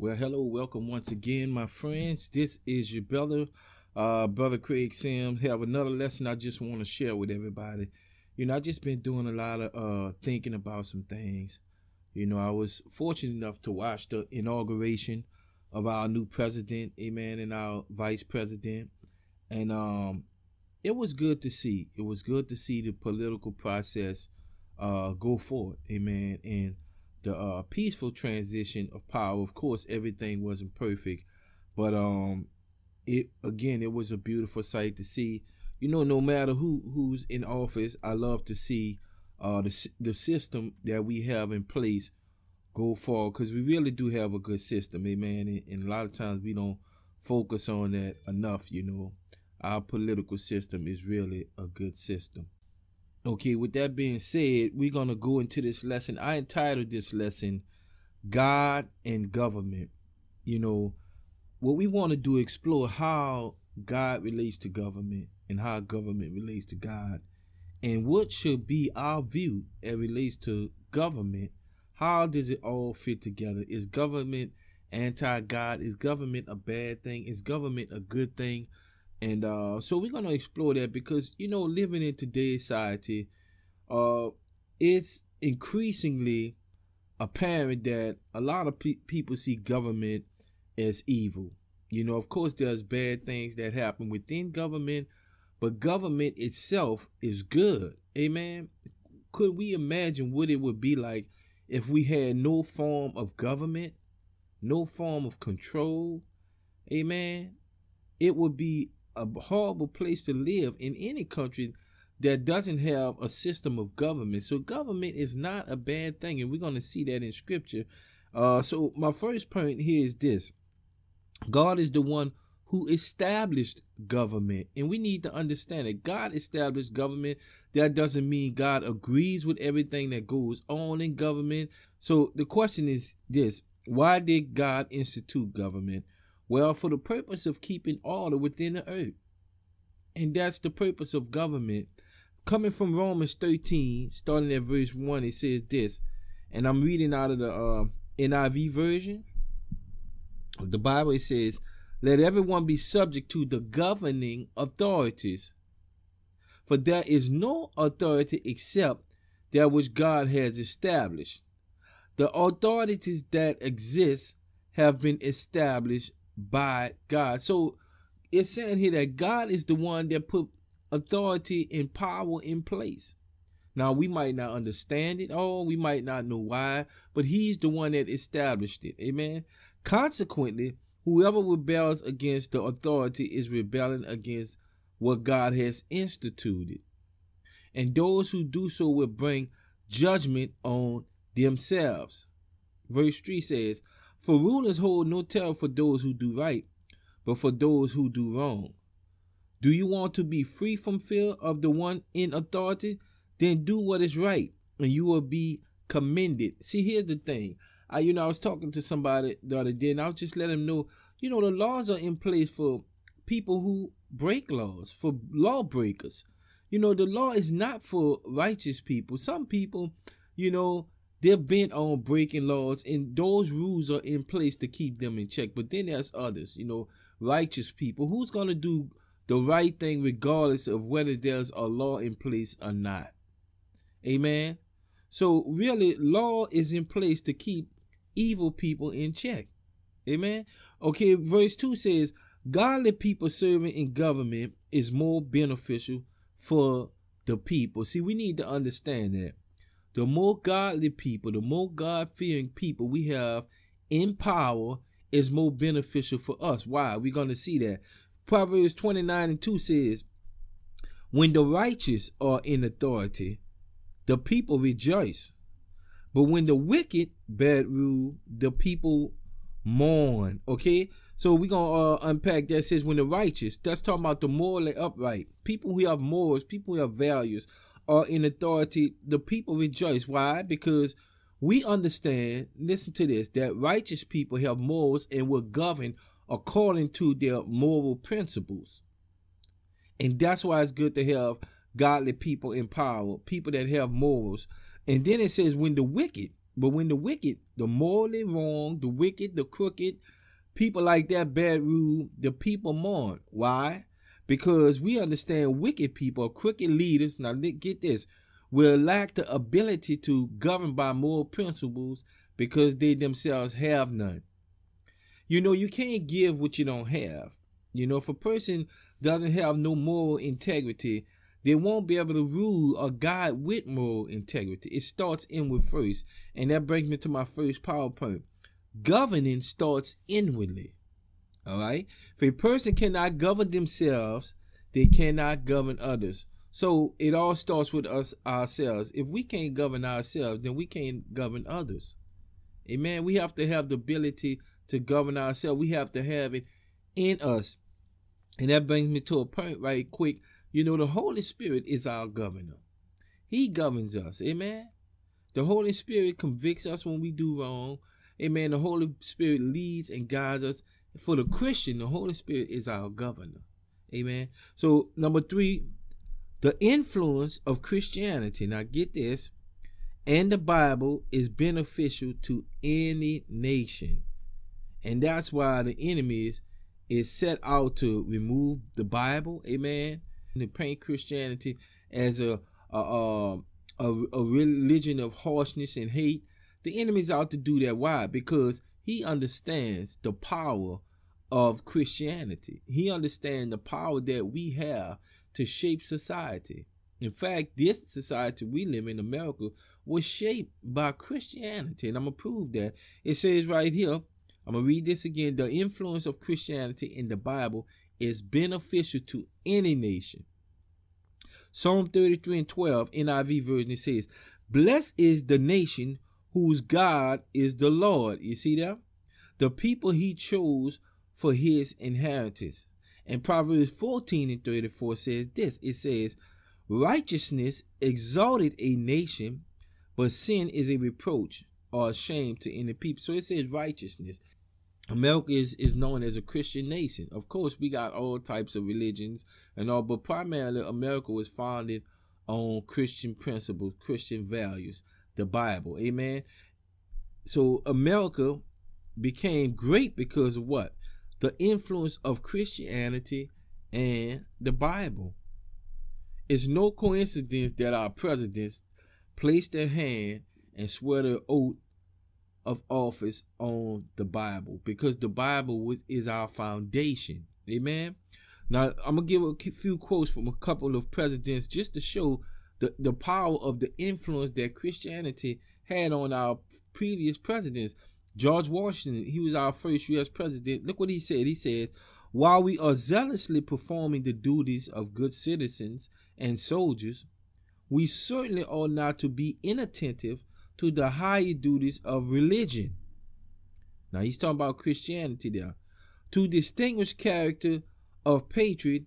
Well, hello, welcome once again, my friends. This is your brother, uh, brother Craig Sims. Have another lesson I just want to share with everybody. You know, I just been doing a lot of uh thinking about some things. You know, I was fortunate enough to watch the inauguration of our new president, amen, and our vice president. And um it was good to see. It was good to see the political process uh go forward, amen. And the uh, peaceful transition of power. Of course, everything wasn't perfect, but um, it again, it was a beautiful sight to see. You know, no matter who who's in office, I love to see uh, the the system that we have in place go forward because we really do have a good system, amen. And, and a lot of times we don't focus on that enough. You know, our political system is really a good system. Okay, with that being said, we're going to go into this lesson. I entitled this lesson God and Government. You know, what we want to do explore how God relates to government and how government relates to God and what should be our view as relates to government. How does it all fit together? Is government anti-God? Is government a bad thing? Is government a good thing? And uh, so we're gonna explore that because you know, living in today's society, uh, it's increasingly apparent that a lot of pe- people see government as evil. You know, of course, there's bad things that happen within government, but government itself is good. Amen. Could we imagine what it would be like if we had no form of government, no form of control? Amen. It would be a horrible place to live in any country that doesn't have a system of government. So government is not a bad thing, and we're going to see that in scripture. Uh, so my first point here is this: God is the one who established government, and we need to understand that God established government. That doesn't mean God agrees with everything that goes on in government. So the question is this: Why did God institute government? Well, for the purpose of keeping order within the earth. And that's the purpose of government. Coming from Romans 13, starting at verse 1, it says this, and I'm reading out of the uh, NIV version of the Bible. It says, Let everyone be subject to the governing authorities, for there is no authority except that which God has established. The authorities that exist have been established by God. So it's saying here that God is the one that put authority and power in place. Now we might not understand it all, we might not know why, but he's the one that established it. Amen. Consequently, whoever rebels against the authority is rebelling against what God has instituted. And those who do so will bring judgment on themselves. Verse 3 says, for rulers hold no terror for those who do right, but for those who do wrong. Do you want to be free from fear of the one in authority? Then do what is right, and you will be commended. See, here's the thing. I, you know, I was talking to somebody the other day, and I was just letting them know, you know, the laws are in place for people who break laws, for lawbreakers. You know, the law is not for righteous people. Some people, you know, they're bent on breaking laws, and those rules are in place to keep them in check. But then there's others, you know, righteous people. Who's going to do the right thing regardless of whether there's a law in place or not? Amen. So, really, law is in place to keep evil people in check. Amen. Okay, verse 2 says, Godly people serving in government is more beneficial for the people. See, we need to understand that the more godly people, the more God fearing people we have in power is more beneficial for us. Why? We're going to see that. Proverbs 29 and 2 says, When the righteous are in authority, the people rejoice. But when the wicked bad rule, the people mourn. Okay? So we're going to uh, unpack that. It says, When the righteous, that's talking about the morally upright, people who have morals, people who have values, are in authority, the people rejoice. Why? Because we understand, listen to this, that righteous people have morals and will govern according to their moral principles. And that's why it's good to have godly people in power, people that have morals. And then it says, when the wicked But when the wicked, the morally wrong, the wicked, the crooked, people like that bad rule, the people mourn. Why? Because we understand wicked people, crooked leaders, now get this, will lack the ability to govern by moral principles because they themselves have none. You know, you can't give what you don't have. You know, if a person doesn't have no moral integrity, they won't be able to rule or guide with moral integrity. It starts inward first. And that brings me to my first PowerPoint. Governing starts inwardly. All right? If a person cannot govern themselves, they cannot govern others. So it all starts with us ourselves. If we can't govern ourselves, then we can't govern others. Amen. We have to have the ability to govern ourselves. We have to have it in us. And that brings me to a point right quick you know, the Holy Spirit is our governor. He governs us. Amen. The Holy Spirit convicts us when we do wrong. Amen. The Holy Spirit leads and guides us. For the Christian, the Holy Spirit is our governor. Amen. So, number three, the influence of Christianity. Now, get this. And the Bible is beneficial to any nation. And that's why the enemies is set out to remove the Bible. Amen to paint Christianity as a a, a a, religion of harshness and hate. The enemy's out to do that. Why? Because he understands the power of Christianity. He understands the power that we have to shape society. In fact, this society we live in, America, was shaped by Christianity. And I'm going to prove that. It says right here, I'm going to read this again. The influence of Christianity in the Bible is beneficial to any nation. Psalm 33 and 12, NIV version, it says, Blessed is the nation whose God is the Lord. You see that? The people he chose for his inheritance. And Proverbs 14 and 34 says this it says, Righteousness exalted a nation, but sin is a reproach or a shame to any people. So it says righteousness. America is, is known as a Christian nation. Of course, we got all types of religions and all, but primarily America was founded on Christian principles, Christian values, the Bible. Amen. So America became great because of what? The influence of Christianity and the Bible. It's no coincidence that our presidents placed their hand and swear their oath of office on the Bible because the Bible was, is our foundation. Amen. Now, I'm going to give a few quotes from a couple of presidents just to show the, the power of the influence that Christianity had on our previous presidents. George Washington, he was our first U.S. president. Look what he said. He said, While we are zealously performing the duties of good citizens and soldiers, we certainly ought not to be inattentive to the higher duties of religion. Now he's talking about Christianity there. To distinguish character of patriot,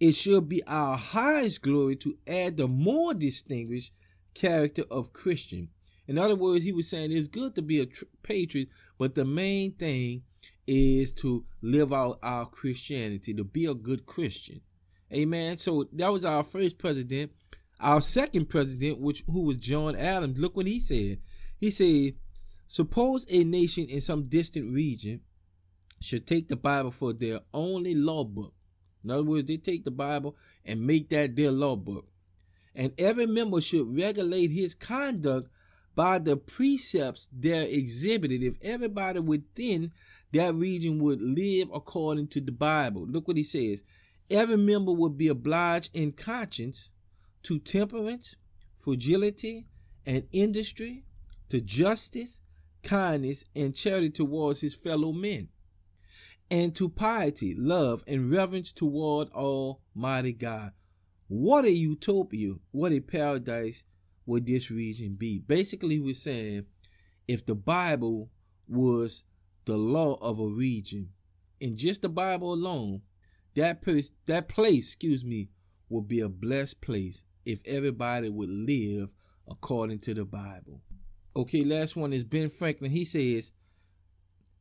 it should be our highest glory to add the more distinguished character of Christian. In other words, he was saying it's good to be a tr- patriot, but the main thing is to live out our Christianity, to be a good Christian. Amen. So that was our first president. Our second president, which who was John Adams, look what he said. He said, Suppose a nation in some distant region should take the Bible for their only law book. In other words, they take the Bible and make that their law book. And every member should regulate his conduct by the precepts there exhibited. If everybody within that region would live according to the Bible, look what he says. Every member would be obliged in conscience to temperance, fragility, and industry, to justice, kindness, and charity towards his fellow men, and to piety, love, and reverence toward Almighty God. What a utopia, what a paradise would this region be? Basically, we're saying if the Bible was the law of a region, in just the Bible alone, that place, that place, excuse me, would be a blessed place if everybody would live according to the Bible. Okay, last one is Ben Franklin. He says,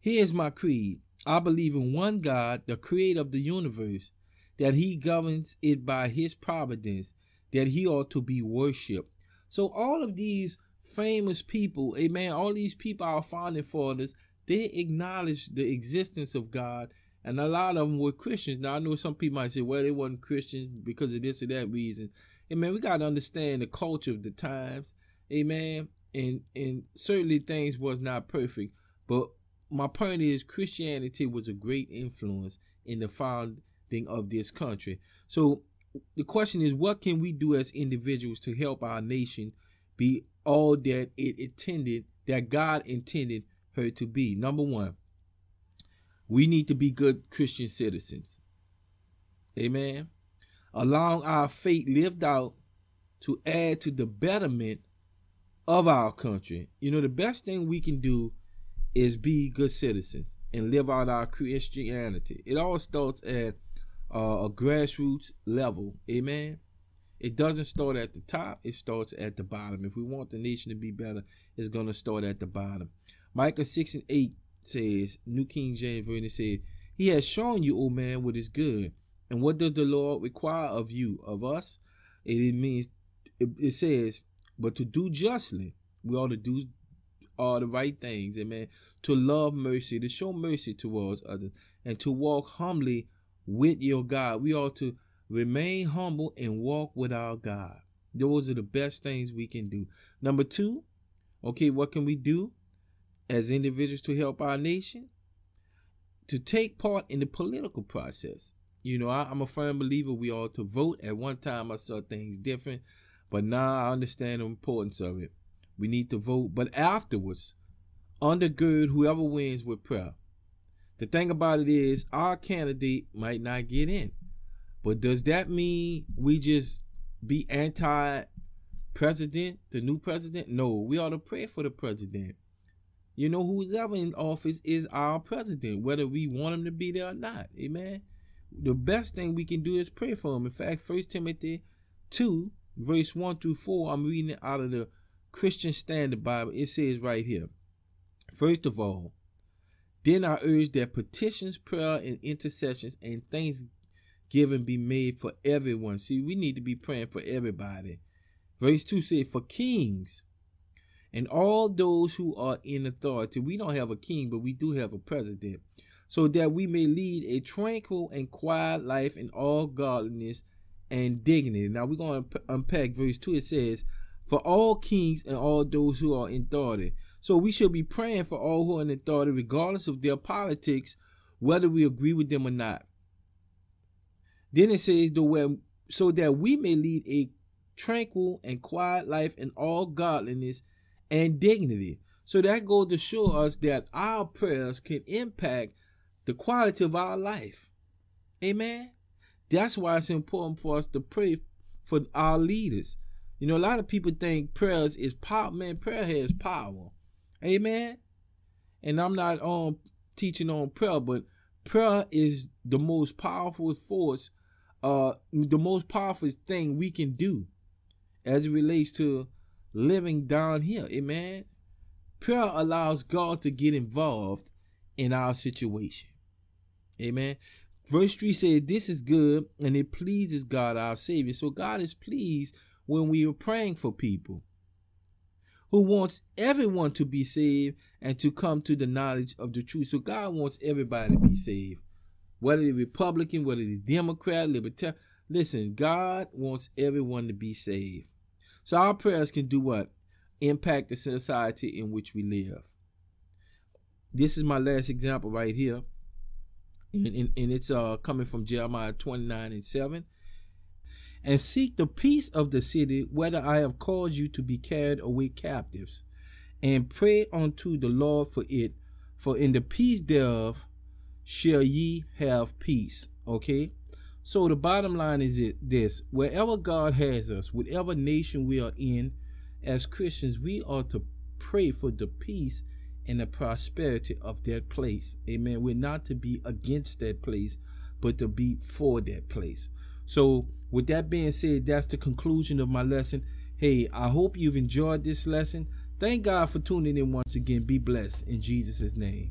Here's my creed. I believe in one God, the creator of the universe, that he governs it by his providence, that he ought to be worshiped. So all of these famous people, eh, amen. All these people, our founding fathers, they acknowledged the existence of God, and a lot of them were Christians. Now I know some people might say, well, they wasn't Christians because of this or that reason. Amen. We gotta understand the culture of the times, eh, amen. And and certainly things was not perfect, but my point is Christianity was a great influence in the founding of this country. So the question is, what can we do as individuals to help our nation be all that it intended, that God intended her to be? Number one, we need to be good Christian citizens. Amen. Allowing our faith lived out to add to the betterment of our country. You know, the best thing we can do is be good citizens and live out our Christianity. It all starts at uh, a grassroots level. Amen. It doesn't start at the top, it starts at the bottom. If we want the nation to be better, it's going to start at the bottom. Micah 6 and 8 says, New King James Version says, He has shown you, O man, what is good. And what does the Lord require of you, of us? It means, it, it says, but to do justly, we ought to do all the right things, amen. To love mercy, to show mercy towards others, and to walk humbly with your God. We ought to remain humble and walk with our God. Those are the best things we can do. Number two, okay, what can we do as individuals to help our nation? To take part in the political process. You know, I, am a firm believer we ought to vote. At one time, I saw things different, but now I understand the importance of it. We need to vote, but afterwards, undergird whoever wins with prayer. The thing about it is, our candidate might not get in. But does that mean we just be anti president, the new president? No, we ought to pray for the president. You know, who's ever in office is our president, whether we want him to be there or not. Amen. The best thing we can do is pray for him. In fact, First Timothy 2, verse 1 through 4, I'm reading it out of the Christian Standard Bible. It says right here, first of all, then I urge that petitions, prayer, and intercessions and thanksgiving be made for everyone. See, we need to be praying for everybody. Verse 2 says, For kings and all those who are in authority. We don't have a king, but we do have a president. So that we may lead a tranquil and quiet life in all godliness and dignity. Now we're going to unpack verse 2. It says, For all kings and all those who are in authority. So we should be praying for all who are in authority, regardless of their politics, whether we agree with them or not. Then it says, so that we may lead a tranquil and quiet life in all godliness and dignity. So that goes to show us that our prayers can impact the quality of our life. Amen. That's why it's important for us to pray for our leaders. You know, a lot of people think prayers is power. Man, prayer has power. Amen. And I'm not um teaching on prayer, but prayer is the most powerful force, uh, the most powerful thing we can do as it relates to living down here. Amen. Prayer allows God to get involved in our situation. Amen. Verse 3 says, This is good and it pleases God our Savior. So God is pleased when we are praying for people who wants everyone to be saved and to come to the knowledge of the truth. So God wants everybody to be saved, whether they're Republican, whether they're Democrat, Libertarian. Listen, God wants everyone to be saved. So our prayers can do what? Impact the society in which we live. This is my last example right here. And, and, and it's uh, coming from Jeremiah 29 and 7 and seek the peace of the city, whether I have caused you to be carried away captives, and pray unto the Lord for it, for in the peace thereof shall ye have peace. Okay? So the bottom line is it this wherever God has us, whatever nation we are in, as Christians, we are to pray for the peace and the prosperity of that place. Amen. We're not to be against that place, but to be for that place. So, with that being said, that's the conclusion of my lesson. Hey, I hope you've enjoyed this lesson. Thank God for tuning in once again. Be blessed in Jesus' name.